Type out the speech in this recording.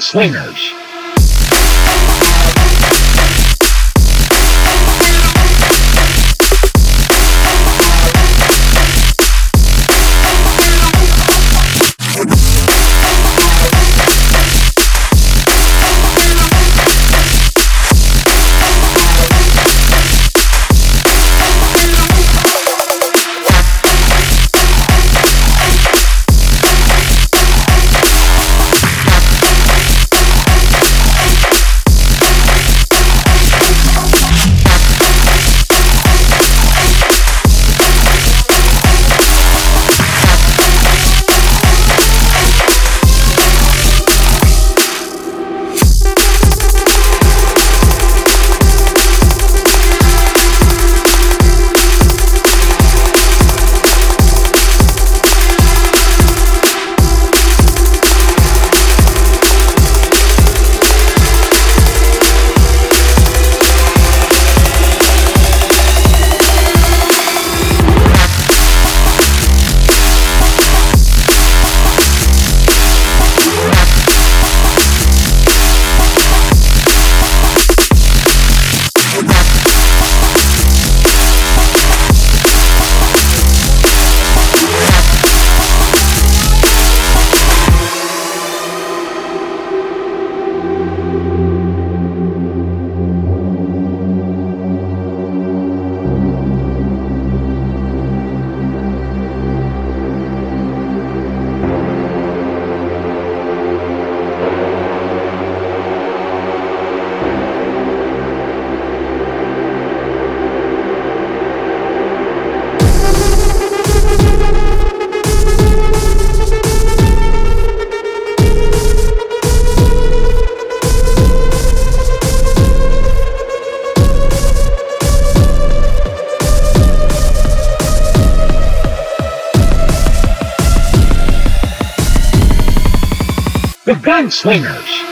Swingers. The Swingers.